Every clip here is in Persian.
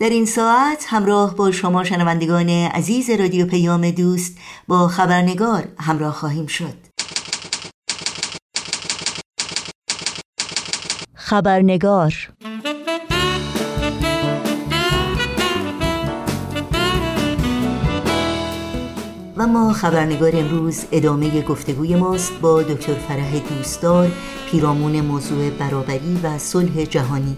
در این ساعت همراه با شما شنوندگان عزیز رادیو پیام دوست با خبرنگار همراه خواهیم شد. خبرنگار و ما خبرنگار امروز ادامه گفتگوی ماست با دکتر فرح دوستدار پیرامون موضوع برابری و صلح جهانی.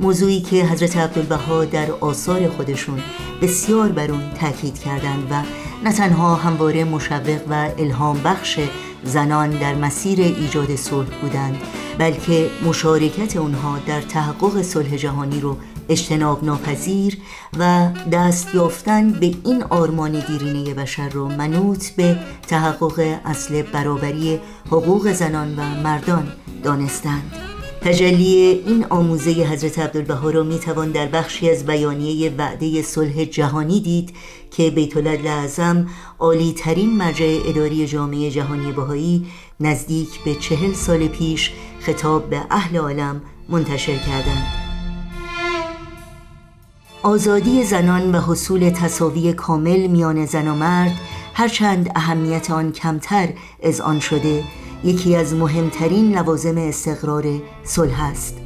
موضوعی که حضرت عبدالبها در آثار خودشون بسیار بر اون تاکید کردند و نه تنها همواره مشوق و الهام بخش زنان در مسیر ایجاد صلح بودند بلکه مشارکت اونها در تحقق صلح جهانی رو اجتناب ناپذیر و دست یافتن به این آرمان دیرینه بشر رو منوط به تحقق اصل برابری حقوق زنان و مردان دانستند. تجلی این آموزه حضرت عبدالبها را می‌توان در بخشی از بیانیه وعده صلح جهانی دید که بیت اعظم عالی ترین مرجع اداری جامعه جهانی بهایی نزدیک به چهل سال پیش خطاب به اهل عالم منتشر کردند. آزادی زنان و حصول تصاوی کامل میان زن و مرد هرچند اهمیت آن کمتر از آن شده یکی از مهمترین لوازم استقرار صلح است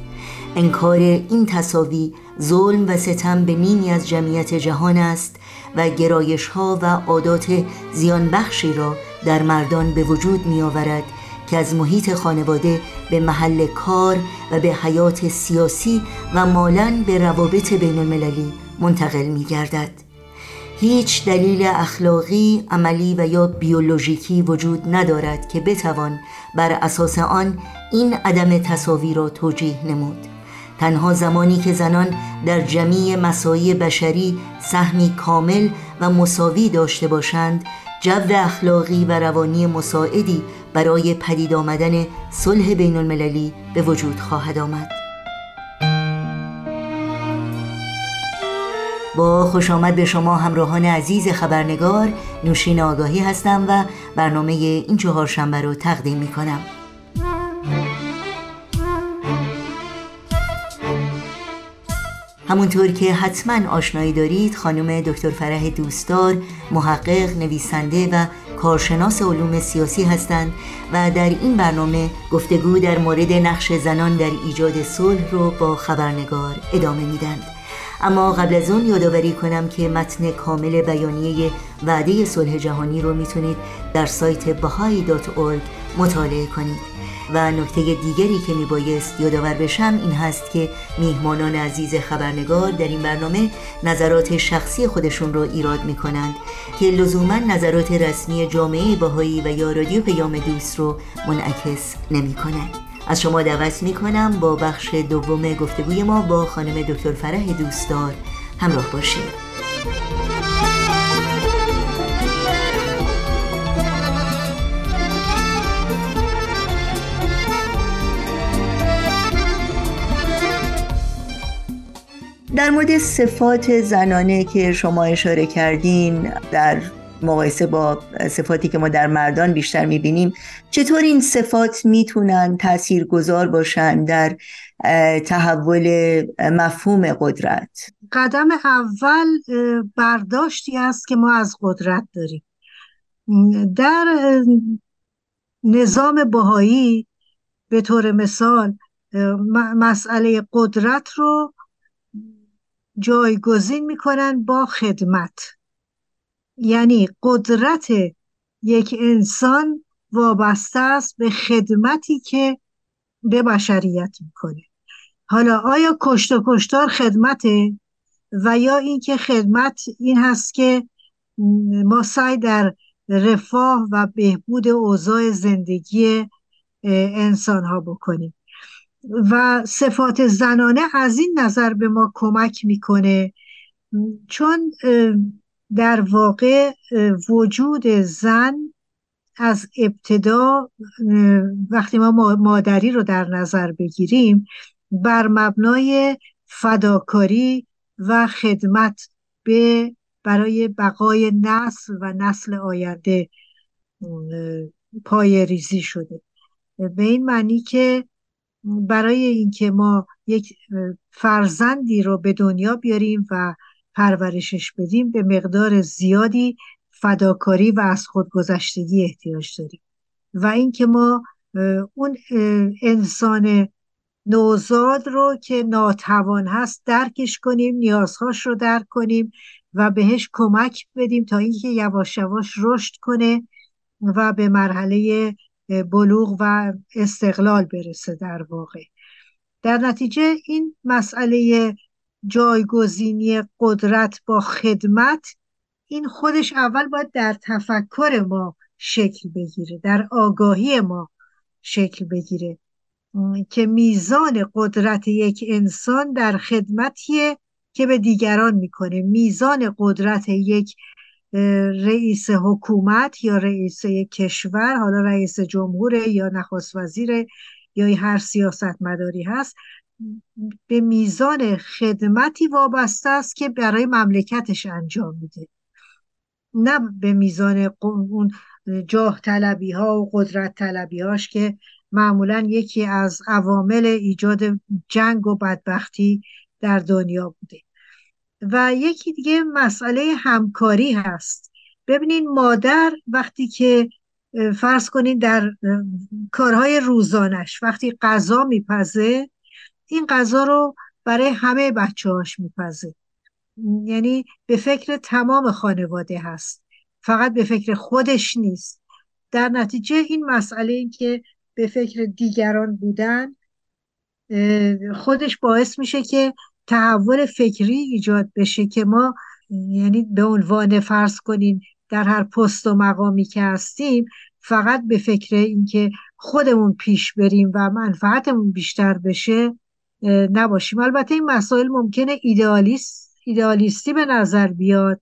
انکار این تصاوی ظلم و ستم به نیمی از جمعیت جهان است و گرایش ها و عادات زیان بخشی را در مردان به وجود می آورد که از محیط خانواده به محل کار و به حیات سیاسی و مالا به روابط بین المللی منتقل می گردد. هیچ دلیل اخلاقی، عملی و یا بیولوژیکی وجود ندارد که بتوان بر اساس آن این عدم تصاوی را توجیه نمود. تنها زمانی که زنان در جمعی مسایی بشری سهمی کامل و مساوی داشته باشند جو اخلاقی و روانی مساعدی برای پدید آمدن صلح بین المللی به وجود خواهد آمد. با خوش آمد به شما همراهان عزیز خبرنگار نوشین آگاهی هستم و برنامه این چهارشنبه رو تقدیم می کنم همونطور که حتما آشنایی دارید خانم دکتر فرح دوستدار محقق نویسنده و کارشناس علوم سیاسی هستند و در این برنامه گفتگو در مورد نقش زنان در ایجاد صلح رو با خبرنگار ادامه میدند اما قبل از اون یادآوری کنم که متن کامل بیانیه وعده صلح جهانی رو می‌تونید در سایت bahai.org مطالعه کنید. و نکته دیگری که میبایست یادآور بشم این هست که میهمانان عزیز خبرنگار در این برنامه نظرات شخصی خودشون رو ایراد می‌کنند که لزوما نظرات رسمی جامعه باهایی و یا رادیو پیام دوست رو منعکس نمی‌کنه از شما دعوت می‌کنم با بخش دوم گفتگوی ما با خانم دکتر فرح دوستدار همراه باشید. در مورد صفات زنانه که شما اشاره کردین در مقایسه با صفاتی که ما در مردان بیشتر می‌بینیم چطور این صفات می‌تونن تأثیر گذار باشن در تحول مفهوم قدرت؟ قدم اول برداشتی است که ما از قدرت داریم. در نظام بهایی به طور مثال مسئله قدرت رو جایگزین می‌کنن با خدمت. یعنی قدرت یک انسان وابسته است به خدمتی که به بشریت می‌کنه. حالا آیا کشت و کشتار خدمته؟ و یا اینکه خدمت این هست که ما سعی در رفاه و بهبود اوضاع زندگی انسان ها بکنیم. و صفات زنانه از این نظر به ما کمک می‌کنه چون در واقع وجود زن از ابتدا وقتی ما مادری رو در نظر بگیریم بر مبنای فداکاری و خدمت به برای بقای نسل و نسل آینده پای ریزی شده. به این معنی که برای اینکه ما یک فرزندی رو به دنیا بیاریم و پرورشش بدیم به مقدار زیادی فداکاری و از خودگذشتگی احتیاج داریم. و اینکه ما اون انسان نوزاد رو که ناتوان هست درکش کنیم نیازهاش رو درک کنیم و بهش کمک بدیم تا اینکه یواش یواش رشد کنه و به مرحله بلوغ و استقلال برسه در واقع. در نتیجه این مسئله جایگزینی قدرت با خدمت این خودش اول باید در تفکر ما شکل بگیره در آگاهی ما شکل بگیره. که میزان قدرت یک انسان در خدمتیه که به دیگران می‌کنه. میزان قدرت یک رئیس حکومت یا رئیس کشور حالا رئیس جمهور یا نخست وزیر یا هر سیاست مداری هست به میزان خدمتی وابسته است که برای مملکتش انجام میده. نه به میزان اون جاه طلبی ها و قدرت طلبی هاش که معمولا یکی از عوامل ایجاد جنگ و بدبختی در دنیا بوده. و یکی دیگه مسئله همکاری هست. ببینین مادر وقتی که فرض کنین در کارهای روزانش وقتی غذا میپزه این غذا رو برای همه بچه هاش میپزه. یعنی به فکر تمام خانواده هست. فقط به فکر خودش نیست. در نتیجه این مسئله این که به فکر دیگران بودن خودش باعث میشه که تحول فکری ایجاد بشه که ما یعنی به عنوان فرض کنین در هر پست و مقامی که هستیم فقط به فکر اینکه خودمون پیش بریم و منفعتمون بیشتر بشه نباشیم. البته این مسائل ممکنه ایدئالیست ایدئالیستی به نظر بیاد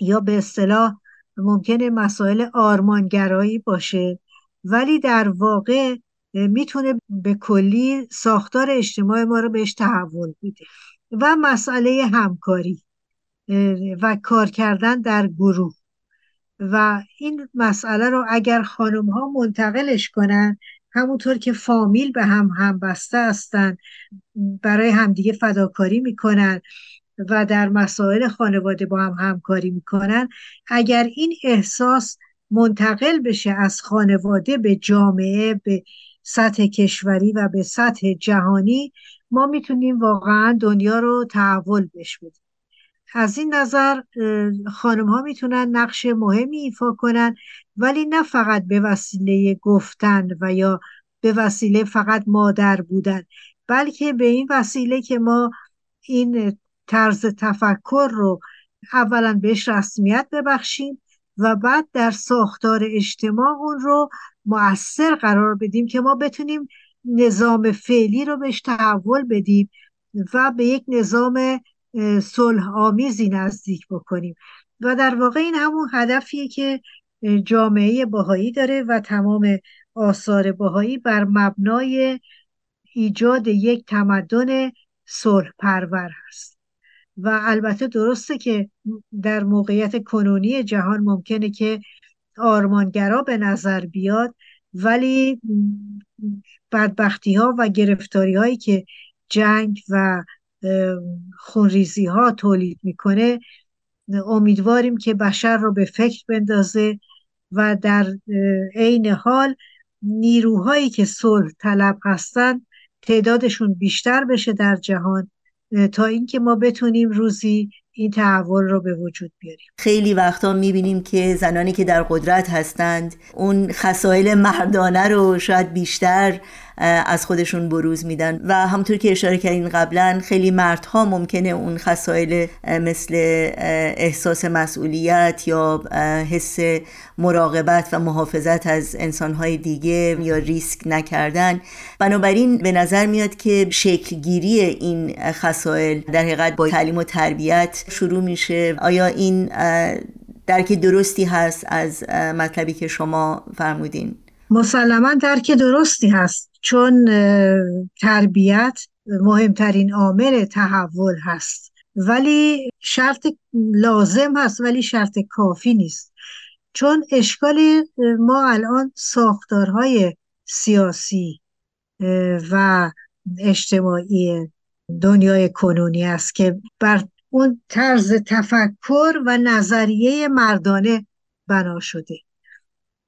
یا به اصطلاح ممکنه مسائل آرمانگرایی باشه ولی در واقع می‌تونه به کلی ساختار اجتماع ما رو بهش تحول بده. و مسئله همکاری و کار کردن در گروه. و این مسئله رو اگر خانم ها منتقلش کنن همونطور که فامیل به هم هم بسته هستن برای همدیگه فداکاری می‌کنن و در مسائل خانواده با هم همکاری می‌کنن. اگر این احساس منتقل بشه از خانواده به جامعه به سطح کشوری و به سطح جهانی ما می‌تونیم واقعا دنیا رو تحول بش بدیم. از این نظر خانم ها می‌تونن نقش مهمی ایفا کنن ولی نه فقط به وسیله گفتن و یا به وسیله فقط مادر بودن بلکه به این وسیله که ما این طرز تفکر رو اولا بهش رسمیت ببخشیم و بعد در ساختار اجتماع اون رو مؤثر قرار بدیم که ما بتونیم نظام فعلی رو بهش تحول بدیم و به یک نظام صلح آمیزی نزدیک بکنیم. و در واقع این همون هدفیه که جامعه باهایی داره و تمام آثار باهایی بر مبنای ایجاد یک تمدن صلح پرور هست. و البته درسته که در موقعیت کنونی جهان ممکنه که آرمانگرا به نظر بیاد ولی بدبختی ها و گرفتاری هایی که جنگ و خونریزی ها تولید می‌کنه امیدواریم که بشر رو به فکر بندازه و در عین حال نیروهایی که صلح طلب هستن تعدادشون بیشتر بشه در جهان تا اینکه ما بتونیم روزی این تحول رو به وجود بیاریم. خیلی وقتا می‌بینیم که زنانی که در قدرت هستند اون خسائل مردانه رو شاید بیشتر از خودشون بروز میدن. و همطور که اشاره کردین قبلا خیلی مردها ممکنه اون خصایل مثل احساس مسئولیت یا حس مراقبت و محافظت از انسانهای دیگه یا ریسک نکردن. بنابراین به نظر میاد که شکلگیری این خصایل در حقیقت با تعلیم و تربیت شروع میشه. آیا این درک درستی هست از مطلبی که شما فرمودین؟ مسلما درک درستی هست چون تربیت مهمترین عامل تحول هست. ولی شرط لازم هست ولی شرط کافی نیست. چون اشکال ما الان ساختارهای سیاسی و اجتماعی دنیای کنونی است که بر اون طرز تفکر و نظریه مردانه بنا شده.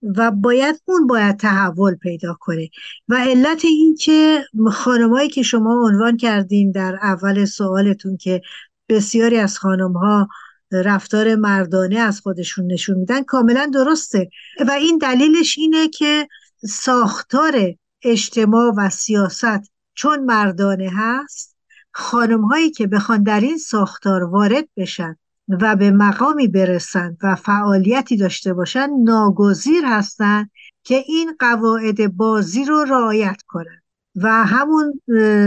و باید اون باید تحول پیدا کنه. و علت این که خانمایی که شما عنوان کردین در اول سوالتون که بسیاری از خانم ها رفتار مردانه از خودشون نشون میدن کاملا درسته. و این دلیلش اینه که ساختار اجتماع و سیاست چون مردانه هست خانم هایی که بخوان در این ساختار وارد بشن و به مقامی برسن و فعالیتی داشته باشن ناگزیر هستند که این قواعد بازی رو رعایت کنن و همون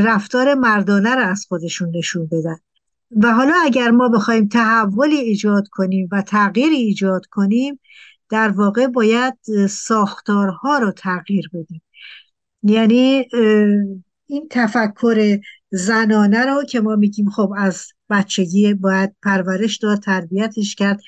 رفتار مردانه رو از خودشون نشون بدن. و حالا اگر ما بخوایم تحولی ایجاد کنیم و تغییری ایجاد کنیم در واقع باید ساختارها رو تغییر بدیم. یعنی این تفکر زنانه رو که ما میگیم خب از بچگی باید پرورش داد تربیتش کرد.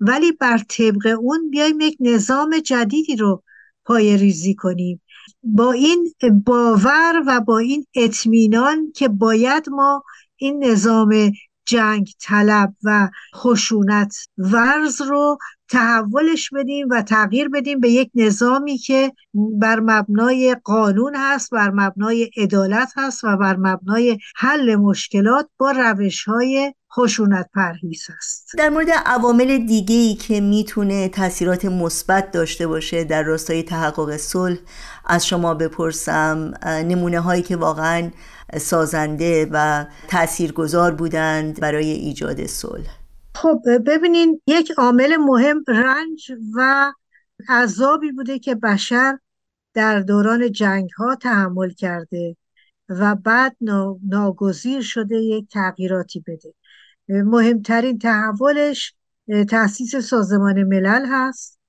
ولی بر طبق اون بیایم یک نظام جدیدی رو پای ریزی کنیم. با این باور و با این اطمینان که باید ما این نظام جنگ طلب و خشونت ورز رو تحولش بدیم و تغییر بدیم به یک نظامی که بر مبنای قانون هست بر مبنای عدالت هست و بر مبنای حل مشکلات با روش های خشونت پرهیز است. در مورد عوامل دیگه ای که می‌تونه تاثیرات مثبت داشته باشه در راستای تحقق صلح از شما بپرسم نمونه هایی که واقعا سازنده و تاثیرگذار بودند برای ایجاد صلح. خب ببینین یک عامل مهم رنج و عذابی بوده که بشر در دوران جنگ ها تحمل کرده و بعد ناگزیر شده یک تغییراتی بده. مهمترین تحولش تاسیس سازمان ملل هست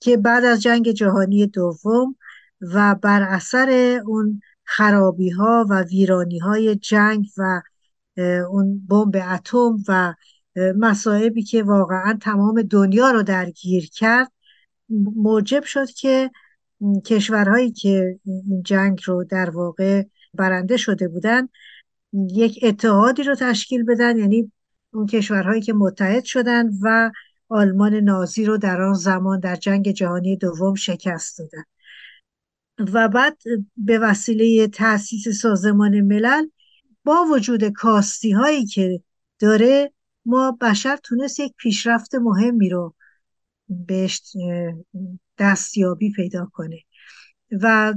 که بعد از جنگ جهانی دوم و بر اثر اون خرابی ها و ویرانی های جنگ و اون بمب اتم و مسائبی که واقعا تمام دنیا رو درگیر کرد موجب شد که کشورهایی که این جنگ رو در واقع برنده شده بودن یک اتحادی رو تشکیل بدن یعنی اون کشورهایی که متحد شدن و آلمان نازی رو در آن زمان در جنگ جهانی دوم شکست دادن. و بعد به وسیله تاسیس سازمان ملل با وجود کاستی هایی که داره ما بشر تونست یک پیشرفت مهمی رو بهش دستیابی پیدا کنه. و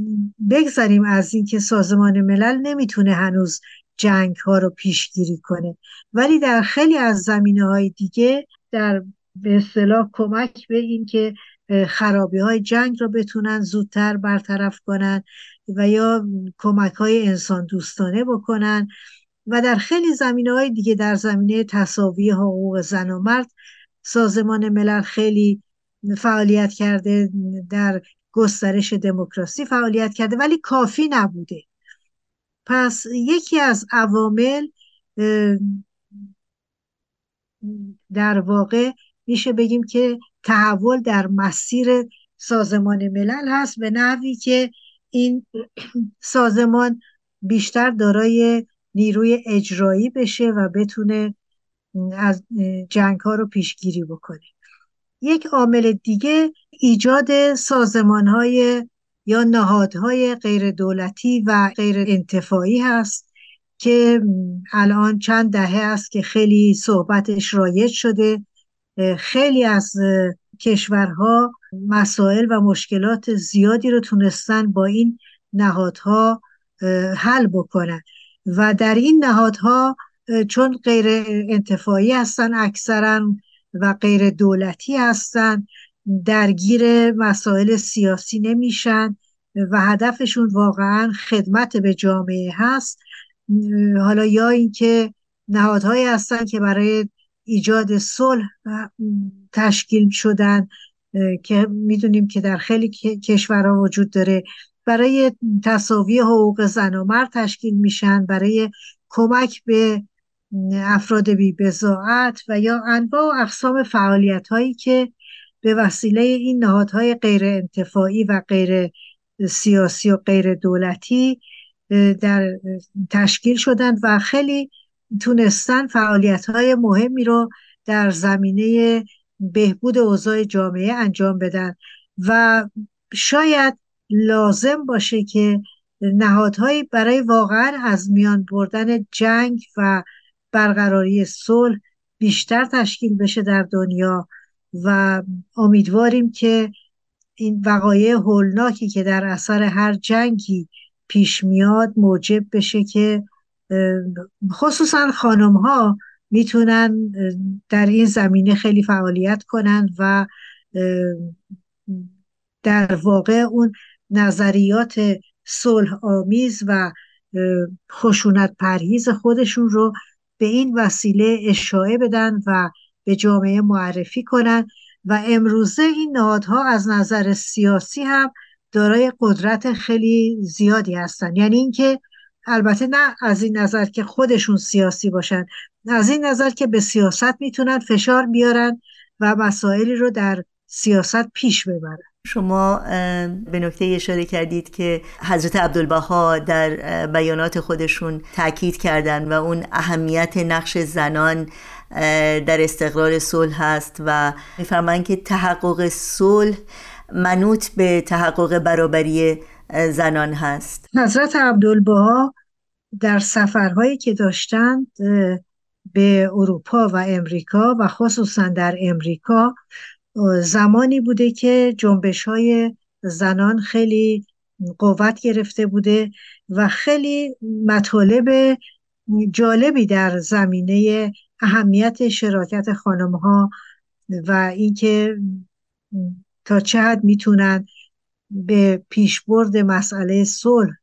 بگذاریم از اینکه سازمان ملل نمی‌تونه هنوز جنگ ها رو پیشگیری کنه. ولی در خیلی از زمینه های دیگه در به اصطلاح کمک به اینکه خرابی های جنگ رو بتونن زودتر برطرف کنن و یا کمک های انسان دوستانه بکنن. و در خیلی زمینه های دیگه در زمینه تصاوی حقوق زن و مرد سازمان ملل خیلی فعالیت کرده در گسترش دموکراسی فعالیت کرده ولی کافی نبوده. پس یکی از عوامل در واقع میشه بگیم که تحول در مسیر سازمان ملل هست به نحوی که این سازمان بیشتر دارای نیروی اجرایی بشه و بتونه از جنگ ها رو پیشگیری بکنه. یک عامل دیگه ایجاد سازمان های یا نهادهای غیر دولتی و غیر انتفاعی هست که الان چند دهه است که خیلی صحبتش رایج شده. خیلی از کشورها مسائل و مشکلات زیادی رو تونستن با این نهادها حل بکنن. و در این نهادها چون غیر انتفاعی هستن اکثرا و غیر دولتی هستن درگیر مسائل سیاسی نمیشن و هدفشون واقعا خدمت به جامعه هست. حالا یا اینکه نهادهایی هستن که برای ایجاد صلح تشکیل شدن که می‌دونیم که در خیلی کشورها وجود داره. برای تصاوی حقوق زن و مرد تشکیل میشن برای کمک به افراد بی بزاعت و یا انواع و اقسام فعالیت هایی که به وسیله این نهادهای غیر انتفاعی و غیر سیاسی و غیر دولتی در تشکیل شدند و خیلی تونستن فعالیت های مهمی رو در زمینه بهبود اوضاع جامعه انجام بدن. و شاید لازم باشه که نهادهایی برای واقعا از میان بردن جنگ و برقراری صلح بیشتر تشکیل بشه در دنیا و امیدواریم که این وقایع هولناکی که در اثر هر جنگی پیش میاد موجب بشه که خصوصا خانم ها می‌تونن در این زمینه خیلی فعالیت کنن و در واقع اون نظریات صلح آمیز و خشونت پرهیز خودشون رو به این وسیله اشاعه بدن و به جامعه معرفی کنن و امروزه این نهادها از نظر سیاسی هم دارای قدرت خیلی زیادی هستن. یعنی اینکه البته نه از این نظر که خودشون سیاسی باشن از این نظر که به سیاست می‌تونن فشار بیارن و مسائلی رو در سیاست پیش ببرن. شما به نکته اشاره کردید که حضرت عبدالبها در بیانات خودشون تاکید کردن و اون اهمیت نقش زنان در استقرار صلح هست و میفرمایند که تحقق صلح منوط به تحقق برابری زنان هست. حضرت عبدالبها در سفرهایی که داشتند به اروپا و امریکا و خصوصا در امریکا زمانی بوده که جنبش های زنان خیلی قوت گرفته بوده و خیلی مطالب جالبی در زمینه اهمیت شراکت خانم ها و اینکه تا چه حد می‌تونن به پیشبرد مسئله صلح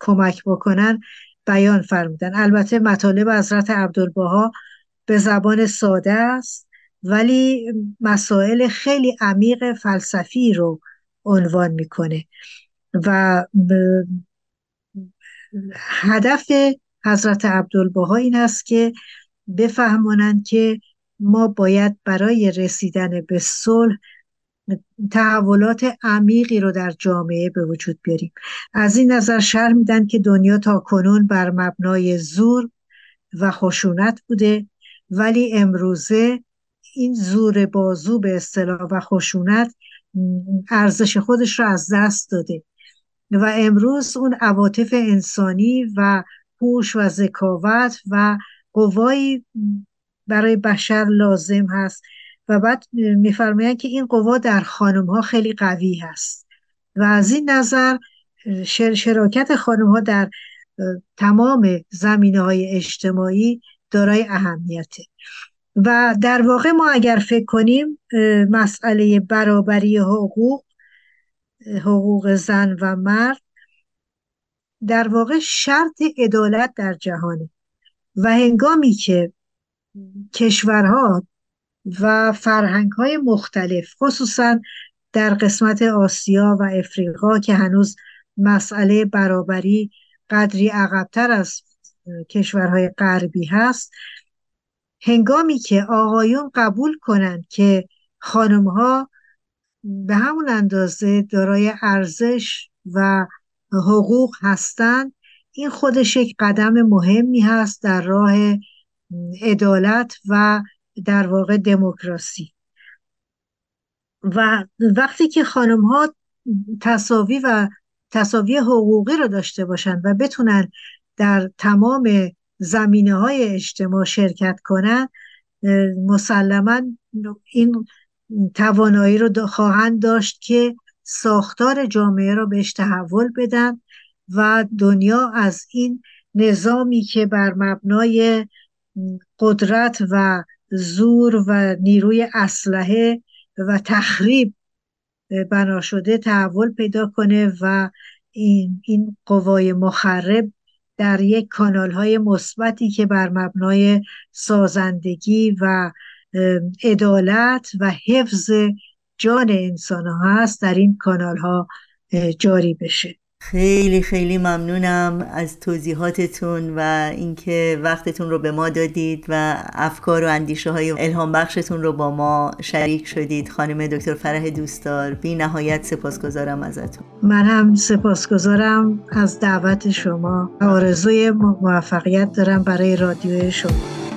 کمک بکنن بیان فرمودن. البته مطالب حضرت عبدالبها به زبان ساده است. ولی مسائل خیلی عمیق فلسفی رو عنوان می‌کنه و هدف حضرت عبدالبها این است که بفهمانند که ما باید برای رسیدن به صلح تحولات عمیقی رو در جامعه به وجود بیاریم. از این نظر شرح میدن که دنیا تا کنون بر مبنای زور و خشونت بوده ولی امروزه این زور بازو به اصطلاح و خشونت ارزش خودش رو از دست داده. و امروز اون عواطف انسانی و هوش و ذکاوت و قوایی برای بشر لازم هست و بعد میفرمایند که این قوا در خانم ها خیلی قوی هست. و از این نظر شراکت خانم ها در تمام زمینه های اجتماعی دارای اهمیته. و در واقع ما اگر فکر کنیم مسئله برابری حقوق حقوق زن و مرد در واقع شرط عدالت در جهانه و هنگامی که کشورها و فرهنگ های مختلف خصوصا در قسمت آسیا و افریقا که هنوز مسئله برابری قدری عقبتر از کشورهای غربی هست هنگامی که آقایون قبول کنند که خانم ها به همون اندازه دارای ارزش و حقوق هستند این خودش یک قدم مهمی هست در راه عدالت و در واقع دموکراسی. و وقتی که خانم ها تصاوی و تصاوی حقوقی رو داشته باشند و بتونن در تمام زمینه های اجتماع شرکت کنن مسلما این توانایی رو خواهند داشت که ساختار جامعه رو بهش تحول بدن و دنیا از این نظامی که بر مبنای قدرت و زور و نیروی اسلحه و تخریب بنا شده تحول پیدا کنه و این, این قوای مخرب در یک کانال های مثبتی که بر مبنای سازندگی و عدالت و حفظ جان انسان ها هست در این کانال ها جاری بشه. خیلی خیلی ممنونم از توضیحاتتون و اینکه وقتتون رو به ما دادید و افکار و اندیشه های الهام بخشتون رو با ما شریک شدید. خانم دکتر فرح دوستدار بی نهایت سپاسگزارم ازتون. هم سپاسگزارم از دعوت شما. آرزوی موفقیت دارم برای رادیو شما.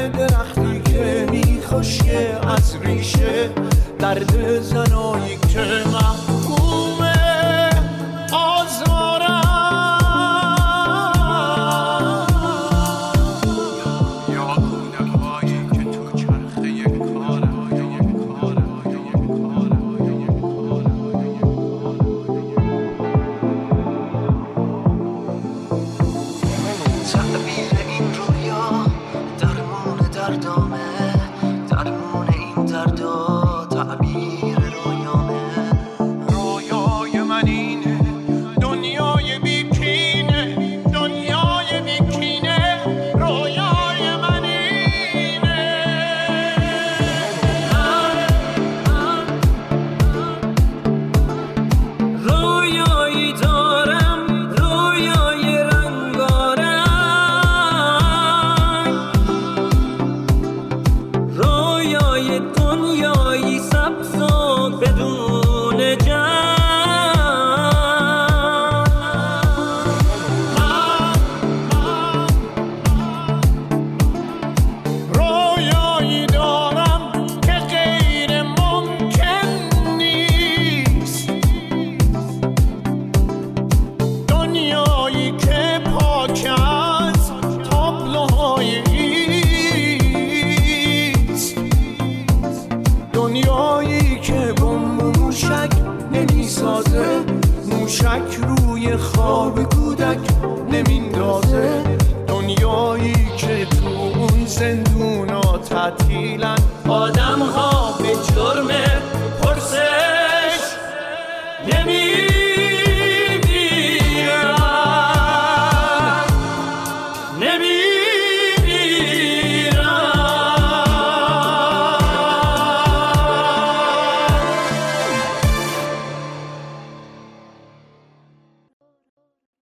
زندونا تعطیلن آدم ها